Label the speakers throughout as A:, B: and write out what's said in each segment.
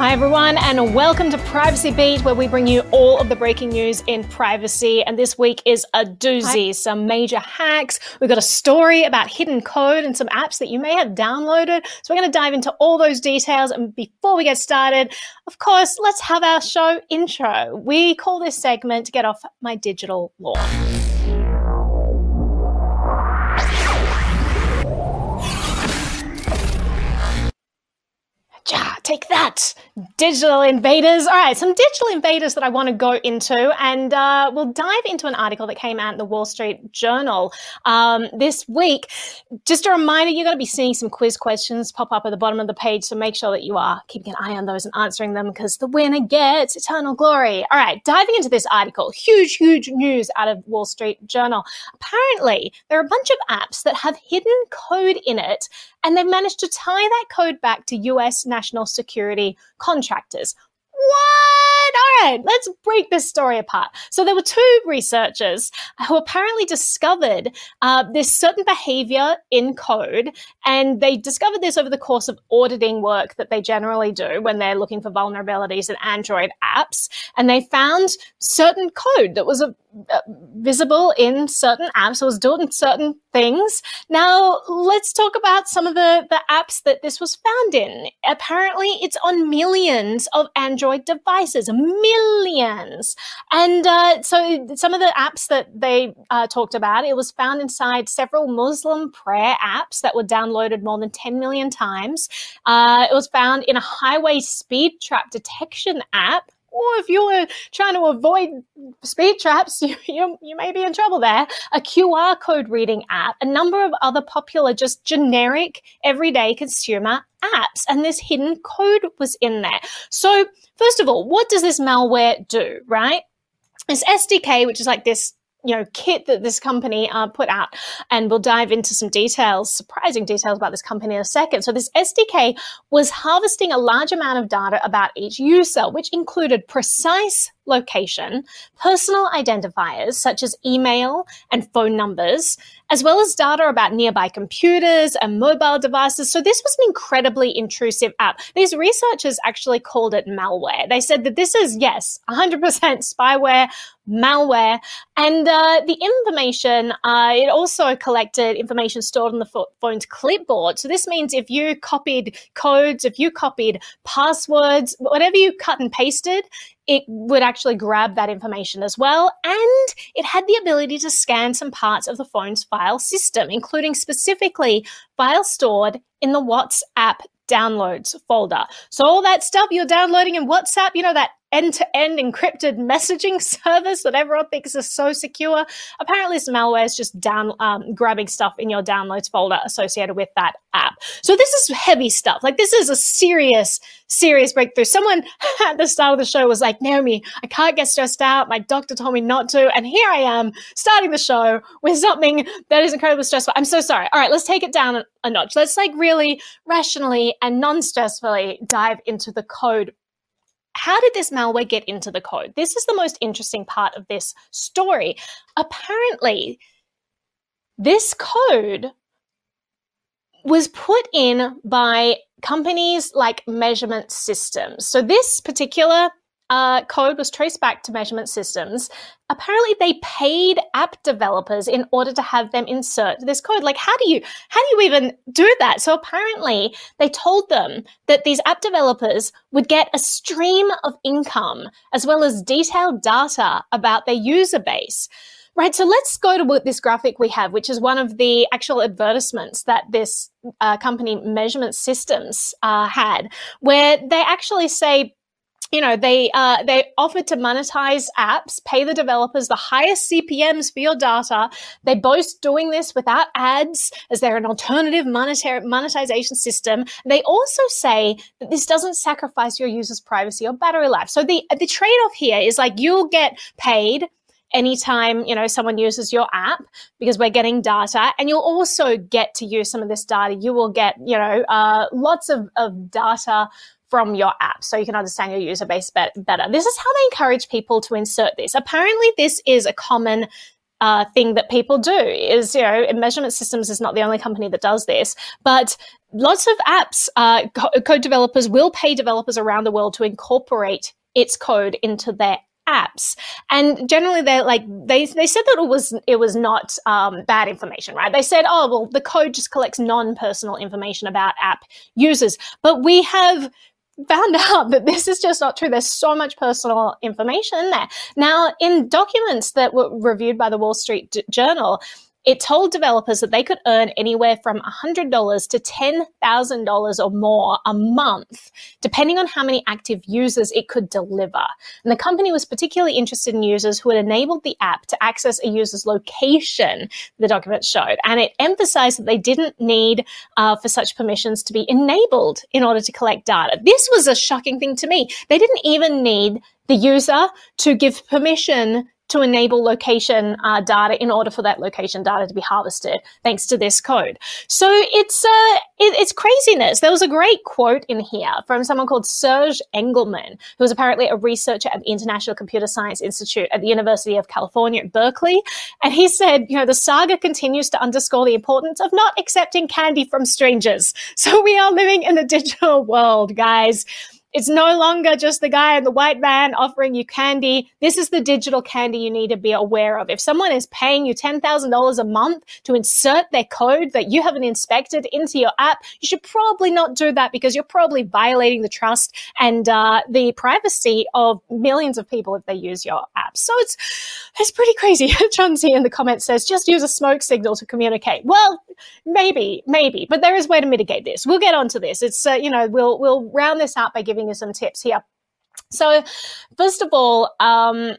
A: Hi, everyone, and welcome to Privacy Beat, where we bring you all of the breaking news in privacy. And this week is a doozy, Hi. some major hacks. We've got a story about hidden code and some apps that you may have downloaded. So, we're going to dive into all those details. And before we get started, of course, let's have our show intro. We call this segment Get Off My Digital Lawn. Ja, take that, digital invaders. All right, some digital invaders that I want to go into, and uh, we'll dive into an article that came out in the Wall Street Journal um, this week. Just a reminder, you're going to be seeing some quiz questions pop up at the bottom of the page, so make sure that you are keeping an eye on those and answering them because the winner gets eternal glory. All right, diving into this article, huge, huge news out of Wall Street Journal. Apparently, there are a bunch of apps that have hidden code in it and they've managed to tie that code back to US national security contractors. What? All right, let's break this story apart. So there were two researchers who apparently discovered uh, this certain behavior in code, and they discovered this over the course of auditing work that they generally do when they're looking for vulnerabilities in Android apps. And they found certain code that was a visible in certain apps or doing certain things. Now, let's talk about some of the, the apps that this was found in. Apparently, it's on millions of Android devices, millions. And uh, so, some of the apps that they uh, talked about, it was found inside several Muslim prayer apps that were downloaded more than 10 million times. Uh, it was found in a highway speed trap detection app or if you were trying to avoid speed traps, you, you, you, may be in trouble there. A QR code reading app, a number of other popular, just generic, everyday consumer apps. And this hidden code was in there. So, first of all, what does this malware do, right? This SDK, which is like this you know kit that this company uh, put out and we'll dive into some details surprising details about this company in a second. So this sdk was harvesting a large amount of data about each user which included precise location, personal identifiers such as email and phone numbers, as well as data about nearby computers and mobile devices. So this was an incredibly intrusive app. These researchers actually called it malware. They said that this is, yes, 100% spyware, malware. And uh, the information, uh, it also collected information stored on the phone's clipboard. So this means if you copied codes, if you copied passwords, whatever you cut and pasted, it would actually grab that information as well. And it had the ability to scan some parts of the phone's file system, including specifically files stored in the WhatsApp downloads folder. So all that stuff you're downloading in WhatsApp, you know, that end-to-end encrypted messaging service that everyone thinks is so secure. Apparently, this malware is just down um, grabbing stuff in your downloads folder associated with that app. So this is heavy stuff. Like this is a serious, serious breakthrough. Someone at the start of the show was like, Naomi, I can't get stressed out. My doctor told me not to, and here I am starting the show with something that is incredibly stressful. I'm so sorry. All right, let's take it down a notch. Let's like really rationally and non-stressfully dive into the code how did this malware get into the code? This is the most interesting part of this story. Apparently, this code was put in by companies like measurement systems. So, this particular uh, code was traced back to measurement systems. Apparently, they paid app developers in order to have them insert this code. Like, how do you how do you even do that? So apparently, they told them that these app developers would get a stream of income as well as detailed data about their user base. Right, so let's go to this graphic we have, which is one of the actual advertisements that this uh, company Measurement Systems uh, had, where they actually say you know they uh, they offer to monetize apps pay the developers the highest cpms for your data. They boast doing this without ads as they're an alternative monetary monetization system. They also say that this doesn't sacrifice your users privacy or battery life. So the the trade-off here is like you'll get paid anytime you know someone uses your app because we're getting data and you'll also get to use some of this data. You will get you know uh, lots of, of data from your app so you can understand your user base better. This is how they encourage people to insert this. Apparently, this is a common uh, thing that people do is, you know, Measurement Systems is not the only company that does this, but lots of apps, uh, code developers will pay developers around the world to incorporate its code into their apps and generally they're like they, they said that it was it was not um, bad information right they said oh well the code just collects non-personal information about app users but we have found out that this is just not true. There's so much personal information in there. Now, in documents that were reviewed by the Wall Street Journal, it told developers that they could earn anywhere from $100 to $10,000 or more a month, depending on how many active users it could deliver. And the company was particularly interested in users who had enabled the app to access a user's location, the document showed. And it emphasized that they didn't need uh, for such permissions to be enabled in order to collect data. This was a shocking thing to me. They didn't even need the user to give permission to enable location uh, data in order for that location data to be harvested thanks to this code. So it's uh, it, it's craziness. There was a great quote in here from someone called Serge Egelman, who was apparently a researcher at the International Computer Science Institute at the University of California at Berkeley, and he said, you know, the saga continues to underscore the importance of not accepting candy from strangers. So we are living in a digital world, guys. It's no longer just the guy in the white van offering you candy. This is the digital candy you need to be aware of. If someone is paying you $10,000 a month to insert their code that you haven't inspected into your app, you should probably not do that because you're probably violating the trust and uh, the privacy of millions of people if they use your app. So it's it's pretty crazy. Z in the comments says just use a smoke signal to communicate. Well, maybe, maybe, but there is a way to mitigate this. We'll get onto this. It's uh, you know we'll we'll round this out by giving giving you some tips here. So, first of all, um,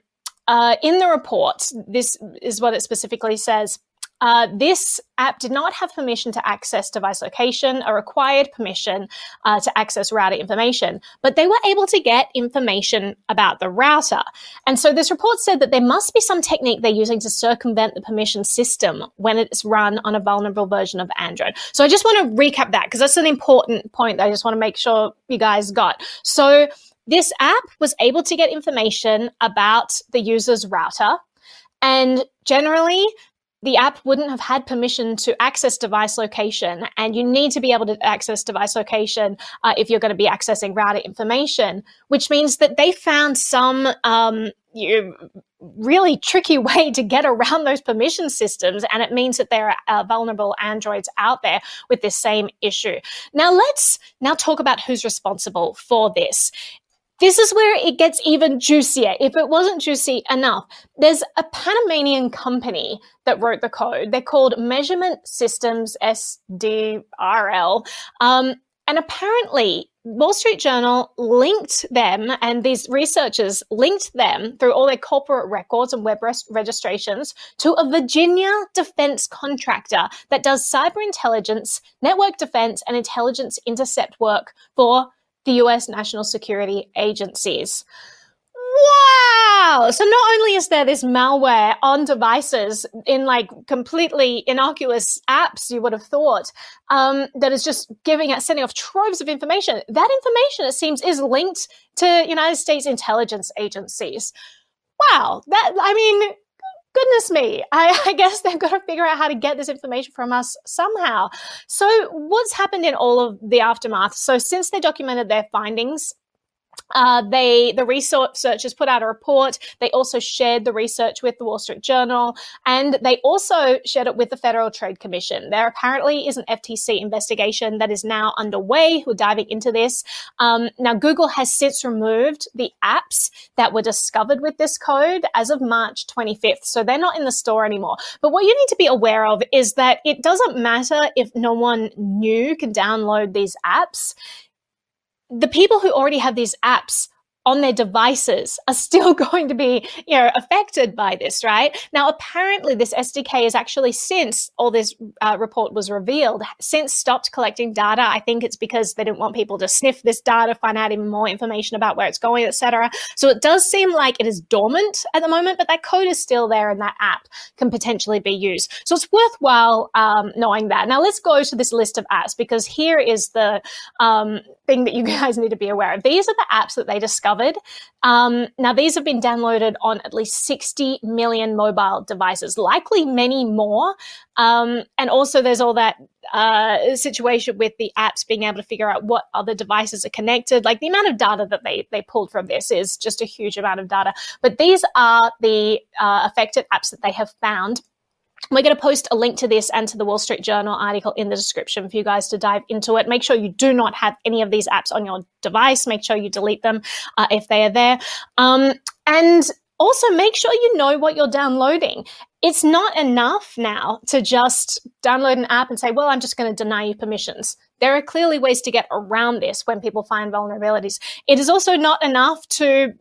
A: uh, in the report, this is what it specifically says. Uh, this app did not have permission to access device location, a required permission uh, to access router information, but they were able to get information about the router. And so this report said that there must be some technique they're using to circumvent the permission system when it's run on a vulnerable version of Android. So I just want to recap that because that's an important point that I just want to make sure you guys got. So this app was able to get information about the user's router. And generally, the app wouldn't have had permission to access device location. And you need to be able to access device location uh, if you're going to be accessing router information, which means that they found some um, you, really tricky way to get around those permission systems. And it means that there are uh, vulnerable Androids out there with this same issue. Now, let's now talk about who's responsible for this. This is where it gets even juicier. If it wasn't juicy enough, there's a Panamanian company that wrote the code. They're called Measurement Systems SDRL. Um, and apparently, Wall Street Journal linked them, and these researchers linked them through all their corporate records and web res- registrations to a Virginia defense contractor that does cyber intelligence, network defense, and intelligence intercept work for the US national security agencies. Wow! So not only is there this malware on devices in like completely innocuous apps, you would have thought, um, that is just giving out, sending off troves of information. That information, it seems, is linked to United States intelligence agencies. Wow! That I mean, goodness me, I, I, guess they've got to figure out how to get this information from us somehow. So, what's happened in all of the aftermath? So, since they documented their findings, uh, they the researchers put out a report. They also shared the research with the Wall Street Journal, and they also shared it with the Federal Trade Commission. There apparently is an FTC investigation that is now underway. Who are diving into this. Um, now, Google has since removed the apps that were discovered with this code as of March 25th, so they're not in the store anymore. But what you need to be aware of is that it doesn't matter if no one new can download these apps the people who already have these apps on their devices are still going to be, you know, affected by this, right? Now, apparently, this SDK is actually since all this uh, report was revealed, since stopped collecting data. I think it's because they didn't want people to sniff this data, find out even more information about where it's going, etc. So it does seem like it is dormant at the moment, but that code is still there, and that app can potentially be used. So it's worthwhile um, knowing that. Now, let's go to this list of apps because here is the um, thing that you guys need to be aware of. These are the apps that they discovered discovered. Um, now, these have been downloaded on at least 60 million mobile devices, likely many more. Um, and also, there's all that uh, situation with the apps being able to figure out what other devices are connected. Like the amount of data that they, they pulled from this is just a huge amount of data. But these are the uh, affected apps that they have found. We're going to post a link to this and to the Wall Street Journal article in the description for you guys to dive into it. Make sure you do not have any of these apps on your device. Make sure you delete them uh, if they are there. Um, and also make sure you know what you're downloading. It's not enough now to just download an app and say, well, I'm just going to deny you permissions. There are clearly ways to get around this when people find vulnerabilities. It is also not enough to,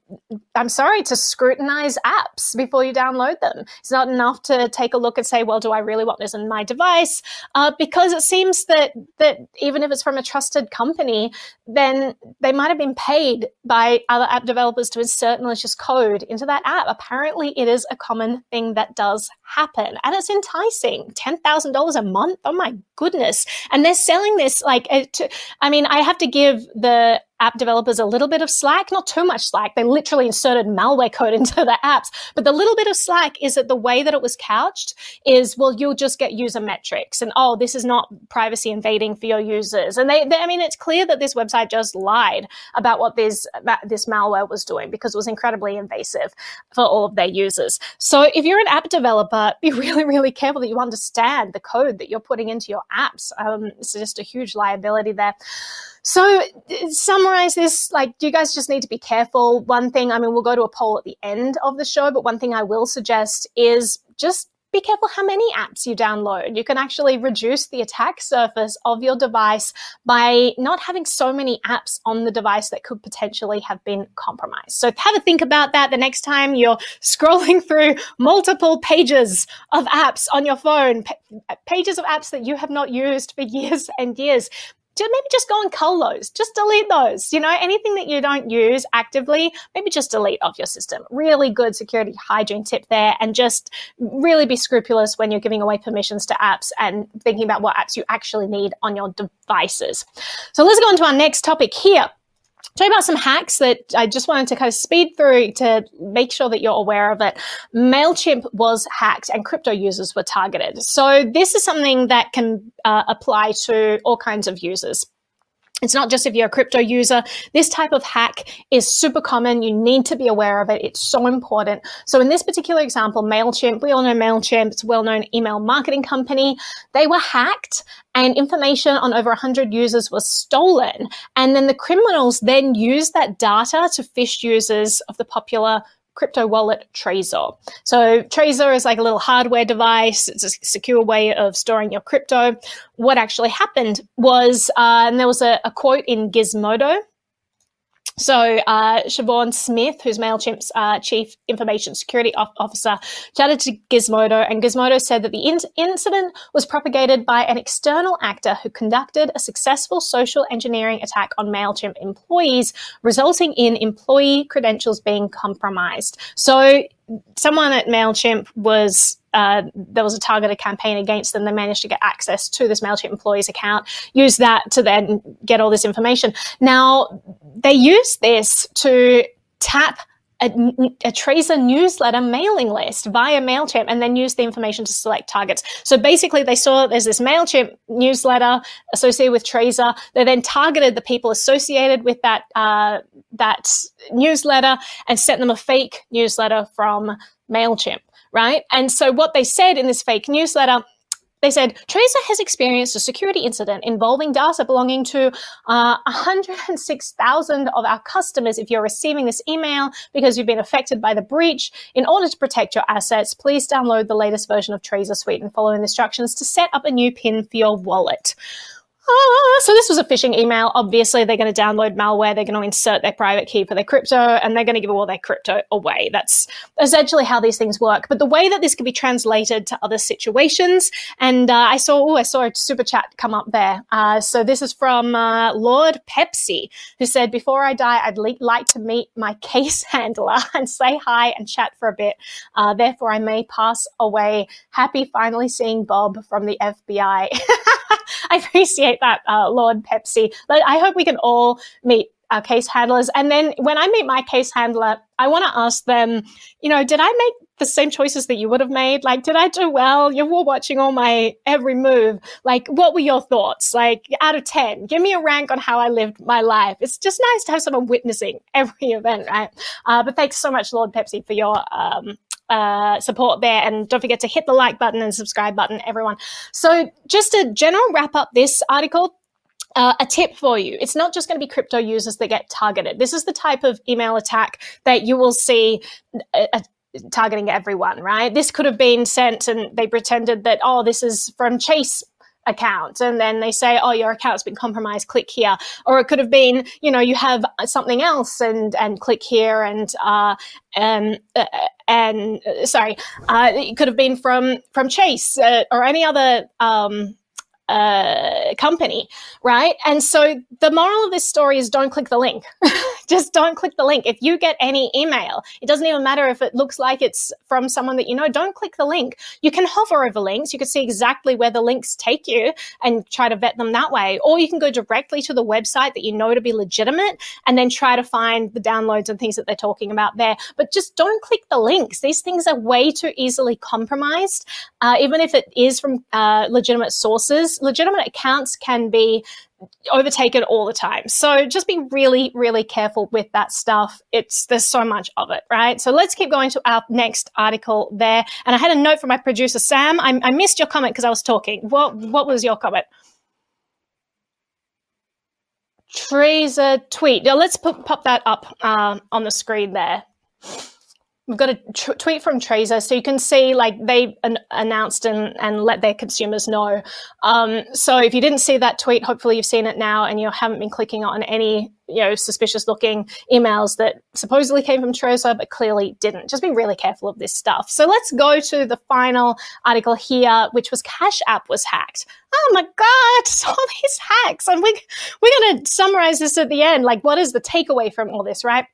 A: I'm sorry, to scrutinize apps before you download them. It's not enough to take a look and say, well, do I really want this in my device? Uh, because it seems that, that even if it's from a trusted company, then they might have been paid by other app developers to insert malicious code into that app. Apparently, it is a common thing that does happen and it's enticing. $10,000 a month? Oh my goodness. And they're selling this like, I mean, I have to give the app developers a little bit of slack, not too much slack. They literally inserted malware code into the apps. But the little bit of slack is that the way that it was couched is, well, you'll just get user metrics and, oh, this is not privacy invading for your users. And they, they I mean, it's clear that this website just lied about what this, this malware was doing because it was incredibly invasive for all of their users. So if you're an app developer, be really, really careful that you understand the code that you're putting into your apps. Um, it's just a huge liability there. So, summarize this like, do you guys just need to be careful? One thing, I mean, we'll go to a poll at the end of the show, but one thing I will suggest is just be careful how many apps you download. You can actually reduce the attack surface of your device by not having so many apps on the device that could potentially have been compromised. So have a think about that the next time you're scrolling through multiple pages of apps on your phone, uh, pages of apps that you have not used for years and years maybe just go and cull those. Just delete those. You know, anything that you don't use actively, maybe just delete off your system. Really good security hygiene tip there. And just really be scrupulous when you're giving away permissions to apps and thinking about what apps you actually need on your devices. So let's go on to our next topic here tell about some hacks that I just wanted to kind of speed through to make sure that you're aware of it. MailChimp was hacked and crypto users were targeted. So this is something that can uh, apply to all kinds of users. It's not just if you're a crypto user. This type of hack is super common. You need to be aware of it. It's so important. So in this particular example, MailChimp, we all know MailChimp. It's a well-known email marketing company. They were hacked and information on over 100 users was stolen. And then the criminals then used that data to phish users of the popular crypto wallet Trezor. So Trezor is like a little hardware device. It's a secure way of storing your crypto. What actually happened was, uh, and there was a, a quote in Gizmodo so, uh, Siobhan Smith, who's MailChimp's uh, Chief Information Security Officer, chatted to Gizmodo, and Gizmodo said that the in- incident was propagated by an external actor who conducted a successful social engineering attack on MailChimp employees, resulting in employee credentials being compromised. So, someone at MailChimp was uh, there was a targeted campaign against them. They managed to get access to this MailChimp employee's account, use that to then get all this information. Now, they use this to tap a, a newsletter mailing list via MailChimp and then use the information to select targets. So basically, they saw there's this MailChimp newsletter associated with Trezor. They then targeted the people associated with that, uh, that newsletter and sent them a fake newsletter from MailChimp right? And so what they said in this fake newsletter they said Trezor has experienced a security incident involving data belonging to uh, 106,000 of our customers. If you're receiving this email because you've been affected by the breach, in order to protect your assets, please download the latest version of Trezor Suite and follow the instructions to set up a new PIN for your wallet ah, so this was a phishing email. Obviously, they're going to download malware. They're going to insert their private key for their crypto, and they're going to give all their crypto away. That's essentially how these things work. But the way that this can be translated to other situations, and uh, I saw, oh, I saw a super chat come up there. Uh, so this is from uh, Lord Pepsi, who said, "Before I die, I'd le- like to meet my case handler and say hi and chat for a bit. Uh, therefore, I may pass away. Happy finally seeing Bob from the FBI." I appreciate that, uh, Lord Pepsi. I hope we can all meet our case handlers. And then when I meet my case handler, I want to ask them, you know, did I make the same choices that you would have made? Like, did I do well? You were watching all my every move. Like, what were your thoughts? Like, out of 10, give me a rank on how I lived my life. It's just nice to have someone witnessing every event, right? Uh, but thanks so much, Lord Pepsi, for your um, uh, support there. And don't forget to hit the like button and subscribe button, everyone. So, just a general wrap up this article. Uh, a tip for you. It's not just going to be crypto users that get targeted. This is the type of email attack that you will see uh, uh, targeting everyone, right? This could have been sent and they pretended that, oh, this is from Chase account and then they say oh your account's been compromised click here or it could have been you know you have something else and and click here and uh um uh, and uh, sorry uh it could have been from from chase uh, or any other um uh, company, right? And so the moral of this story is don't click the link. Just don't click the link. If you get any email, it doesn't even matter if it looks like it's from someone that you know, don't click the link. You can hover over links. You can see exactly where the links take you and try to vet them that way. Or you can go directly to the website that you know to be legitimate and then try to find the downloads and things that they're talking about there. But just don't click the links. These things are way too easily compromised, uh, even if it is from uh, legitimate sources legitimate accounts can be overtaken all the time. So just be really, really careful with that stuff. It's there's so much of it, right? So let's keep going to our next article there. And I had a note from my producer Sam. I, I missed your comment because I was talking. What what was your comment? Trezor tweet. Now let's put, pop that up uh, on the screen there we've got a tweet from Trezor, so you can see like they an- announced and, and let their consumers know. Um, so if you didn't see that tweet, hopefully you've seen it now, and you haven't been clicking on any you know suspicious looking emails that supposedly came from Trezor but clearly didn't. Just be really careful of this stuff. So let's go to the final article here, which was Cash App was hacked. Oh my God, all these hacks. And we, we're going to summarize this at the end. Like, what is the takeaway from all this, right?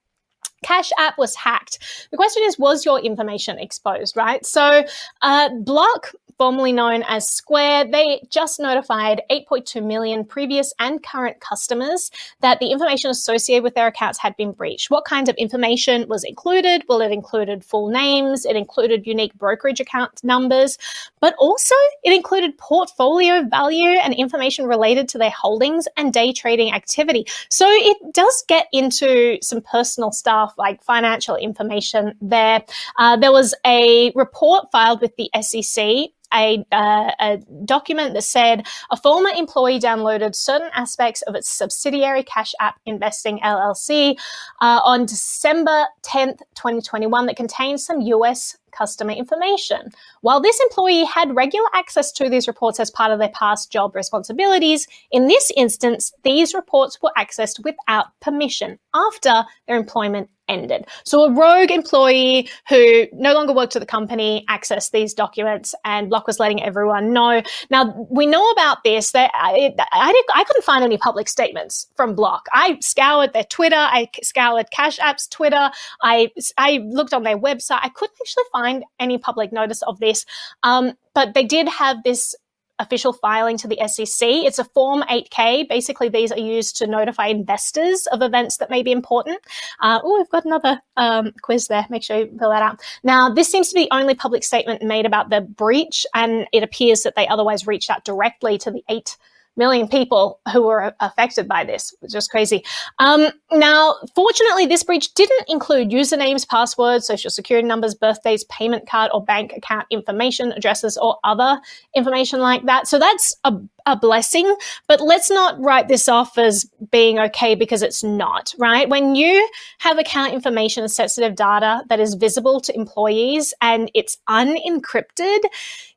A: Cash App was hacked. The question is, was your information exposed, right? So, uh, Block formerly known as Square, they just notified 8.2 million previous and current customers that the information associated with their accounts had been breached. What kinds of information was included? Well, it included full names, it included unique brokerage account numbers, but also it included portfolio value and information related to their holdings and day trading activity. So it does get into some personal stuff like financial information there. Uh, there was a report filed with the SEC a, uh, a, document that said a former employee downloaded certain aspects of its subsidiary Cash App Investing LLC uh, on December 10th, 2021, that contains some US customer information. While this employee had regular access to these reports as part of their past job responsibilities, in this instance, these reports were accessed without permission after their employment ended. So a rogue employee who no longer worked at the company accessed these documents and Block was letting everyone know. Now we know about this that I, I, I couldn't find any public statements from Block. I scoured their Twitter. I scoured Cash App's Twitter. I, I looked on their website. I couldn't actually find any public notice of this. Um, but they did have this official filing to the SEC. It's a Form 8K. Basically, these are used to notify investors of events that may be important. Uh, oh, we've got another um, quiz there. Make sure you fill that out. Now, this seems to be the only public statement made about the breach, and it appears that they otherwise reached out directly to the eight million people who were affected by this, which is crazy. Um, now, fortunately, this breach didn't include usernames, passwords, social security numbers, birthdays, payment card or bank account information, addresses, or other information like that. So that's a a blessing, but let's not write this off as being okay because it's not, right? When you have account information and sensitive data that is visible to employees and it's unencrypted,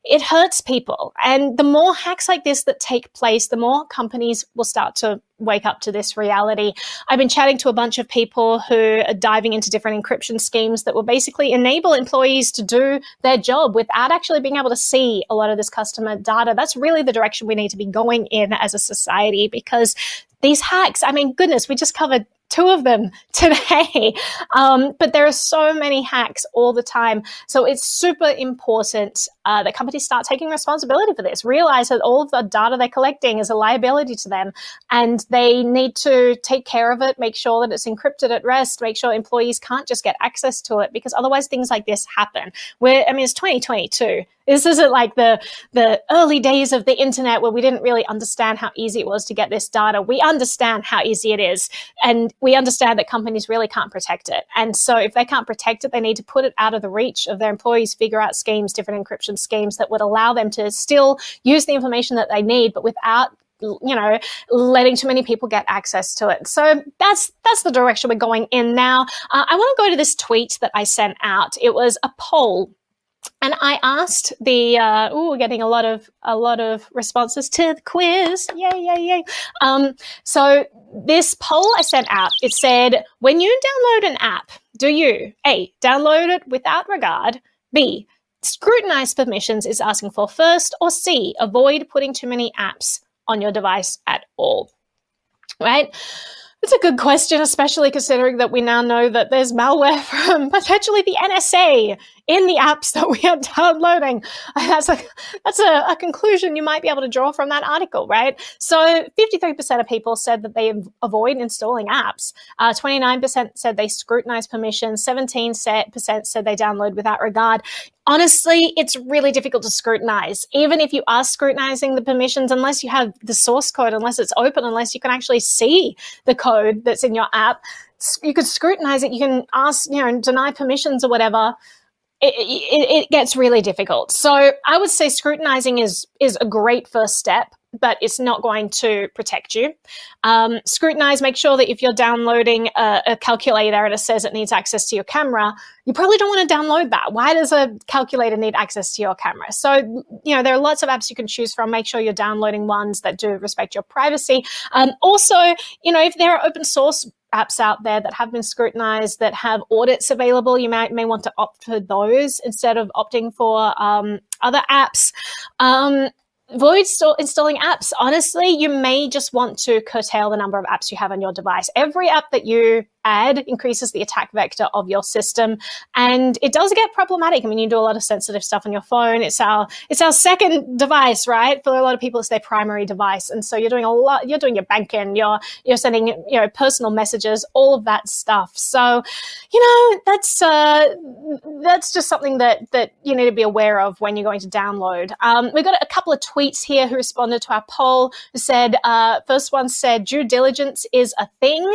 A: it hurts people. And the more hacks like this that take place, the more companies will start to wake up to this reality. I've been chatting to a bunch of people who are diving into different encryption schemes that will basically enable employees to do their job without actually being able to see a lot of this customer data. That's really the direction we need to be going in as a society because these hacks, I mean, goodness, we just covered two of them today. Um, but there are so many hacks all the time. So it's super important uh, that companies start taking responsibility for this, realize that all of the data they're collecting is a liability to them and they need to take care of it, make sure that it's encrypted at rest, make sure employees can't just get access to it because otherwise things like this happen. Where, I mean, it's 2022 this isn't like the the early days of the internet where we didn't really understand how easy it was to get this data. We understand how easy it is, and we understand that companies really can't protect it. And so, if they can't protect it, they need to put it out of the reach of their employees. Figure out schemes, different encryption schemes that would allow them to still use the information that they need, but without you know letting too many people get access to it so that's that's the direction we're going in now uh, i want to go to this tweet that i sent out it was a poll and I asked the uh, oh, we're getting a lot of a lot of responses to the quiz. Yay, yay, yay! Um, so this poll I sent out it said when you download an app, do you a download it without regard, b scrutinize permissions is asking for first, or c avoid putting too many apps on your device at all. Right. It's a good question, especially considering that we now know that there's malware from potentially the NSA in the apps that we are downloading. That's a that's a, a, conclusion you might be able to draw from that article, right? So, 53% of people said that they avoid installing apps. Uh, 29% said they scrutinize permissions. 17% said they download without regard. Honestly, it's really difficult to scrutinize. Even if you are scrutinizing the permissions, unless you have the source code, unless it's open, unless you can actually see the code that's in your app, you could scrutinize it. You can ask, you know, deny permissions or whatever it, it, gets really difficult. So I would say scrutinizing is is a great first step but it's not going to protect you. Um, scrutinize, make sure that if you're downloading a, a, calculator and it says it needs access to your camera, you probably don't want to download that. Why does a calculator need access to your camera? So, you know, there are lots of apps you can choose from. Make sure you're downloading ones that do respect your privacy. Um, also, you know, if there are open source apps out there that have been scrutinized that have audits available you may, may want to opt for those instead of opting for um, other apps um, Avoid installing apps. Honestly, you may just want to curtail the number of apps you have on your device. Every app that you add increases the attack vector of your system. And it does get problematic. I mean you do a lot of sensitive stuff on your phone. It's our it's our second device right? For a lot of people it's their primary device. And so you're doing a lot you're doing your banking you're you're sending you know personal messages all of that stuff. So you know that's uh that's just something that that you need to be aware of when you're going to download. Um, we got a couple of tweets here who responded to our poll who said uh, first one said due diligence is a thing.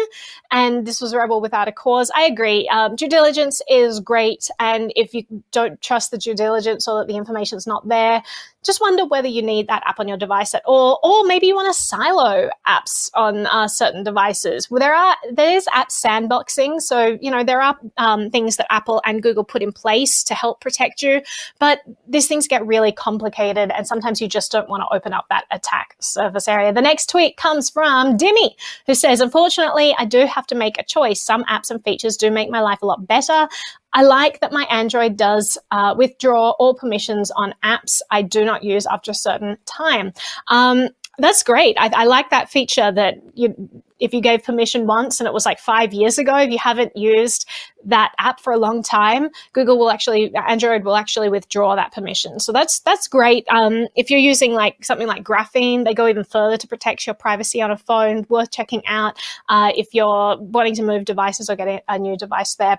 A: And this was rebel without a cause. I agree. Um, due diligence is great. And if you don't trust the due diligence or that the information is not there, just wonder whether you need that app on your device at all, or maybe you want to silo apps on uh, certain devices. Well, there are there's app sandboxing, so you know there are um, things that Apple and Google put in place to help protect you, but these things get really complicated, and sometimes you just don't want to open up that attack surface area. The next tweet comes from Dimmy, who says, "Unfortunately, I do have to make a choice. Some apps and features do make my life a lot better. I like that my Android does uh, withdraw all permissions on apps I do not use after a certain time. Um, that's great. I, I, like that feature that you, if you gave permission once and it was like five years ago, if you haven't used that app for a long time, Google will actually, Android will actually withdraw that permission. So that's that's great. Um, if you're using like something like Graphene, they go even further to protect your privacy on a phone. Worth checking out uh, if you're wanting to move devices or get a, a new device there.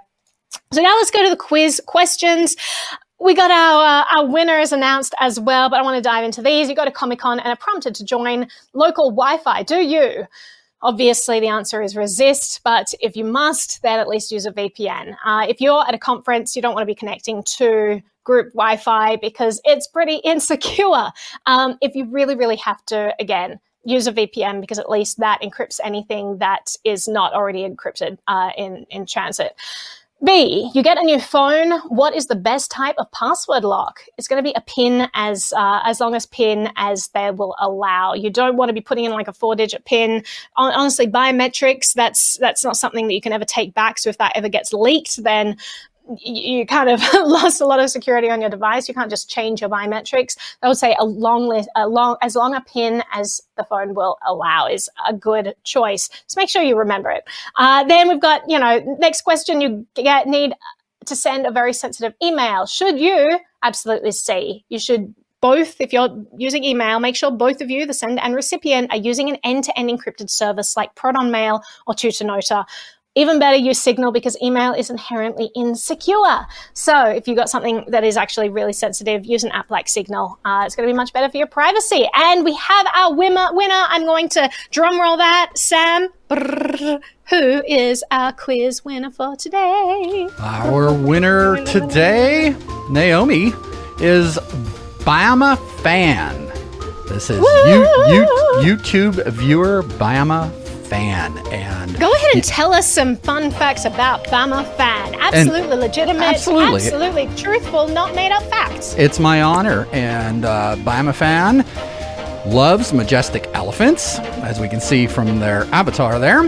A: So now let's go to the quiz questions. We got our uh, our winners announced as well, but I want to dive into these. You go to Comic Con and are prompted to join local Wi-Fi. Do you? Obviously, the answer is resist, but if you must, then at least use a VPN. Uh, if you're at a conference, you don't want to be connecting to group Wi Fi because it's pretty insecure. Um, if you really, really have to, again, use a VPN because at least that encrypts anything that is not already encrypted uh, in, in transit. B, you get a new phone. What is the best type of password lock? It's going to be a pin as uh, as long as pin as they will allow. You don't want to be putting in like a four digit pin. Honestly, biometrics that's that's not something that you can ever take back. So if that ever gets leaked, then you kind of lost a lot of security on your device. You can't just change your biometrics. I would say a long list, a long, as long a pin as the phone will allow is a good choice. So make sure you remember it. Uh, then we've got, you know, next question you get need to send a very sensitive email? Should you? Absolutely see. You should both, if you're using email, make sure both of you, the sender and recipient, are using an end to end encrypted service like ProtonMail or Tutanota. Even better, use Signal because email is inherently insecure. So if you've got something that is actually really sensitive, use an app like Signal. Uh, it's going to be much better for your privacy. And we have our winner. Winner. I'm going to drum roll that. Sam. Brrr, who is our quiz winner for today?
B: Our winner today, Naomi, is Bama Fan. This is you, you, YouTube viewer Bama Fan. And
A: go ahead and tell us some fun facts about Bama Fan. Absolutely legitimate, absolutely. absolutely truthful, not made up facts.
B: It's my honor. And uh, Bama Fan loves majestic elephants, as we can see from their avatar there,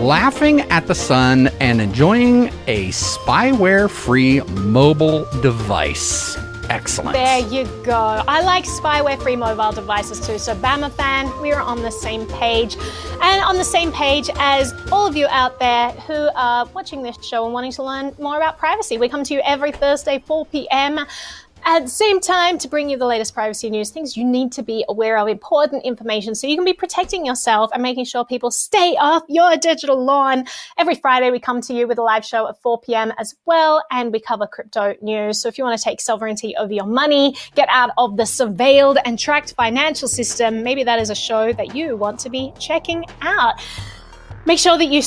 B: laughing at the sun and enjoying a spyware free mobile device. Excellent.
A: There you go. I like spyware free mobile devices too. So, Bama fan, we are on the same page. And on the same page as all of you out there who are watching this show and wanting to learn more about privacy. We come to you every Thursday, 4 p.m. At the same time, to bring you the latest privacy news, things you need to be aware of, important information, so you can be protecting yourself and making sure people stay off your digital lawn. Every Friday, we come to you with a live show at 4 p.m. as well, and we cover crypto news. So if you want to take sovereignty over your money, get out of the surveilled and tracked financial system, maybe that is a show that you want to be checking out. Make sure that you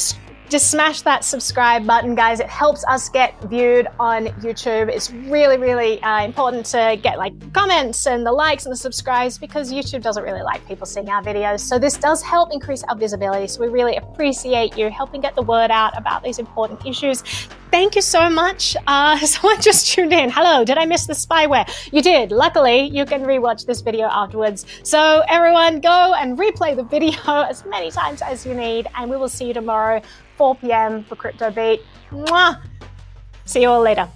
A: just smash that subscribe button, guys. It helps us get viewed on YouTube. It's really, really uh, important to get like comments and the likes and the subscribes because YouTube doesn't really like people seeing our videos. So this does help increase our visibility. So we really appreciate you helping get the word out about these important issues. Thank you so much. Uh, someone just tuned in. Hello, did I miss the spyware? You did. Luckily, you can rewatch this video afterwards. So everyone, go and replay the video as many times as you need, and we will see you tomorrow 4 p.m. for Crypto Beat. Mwah! See you all later.